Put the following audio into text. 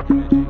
Yes.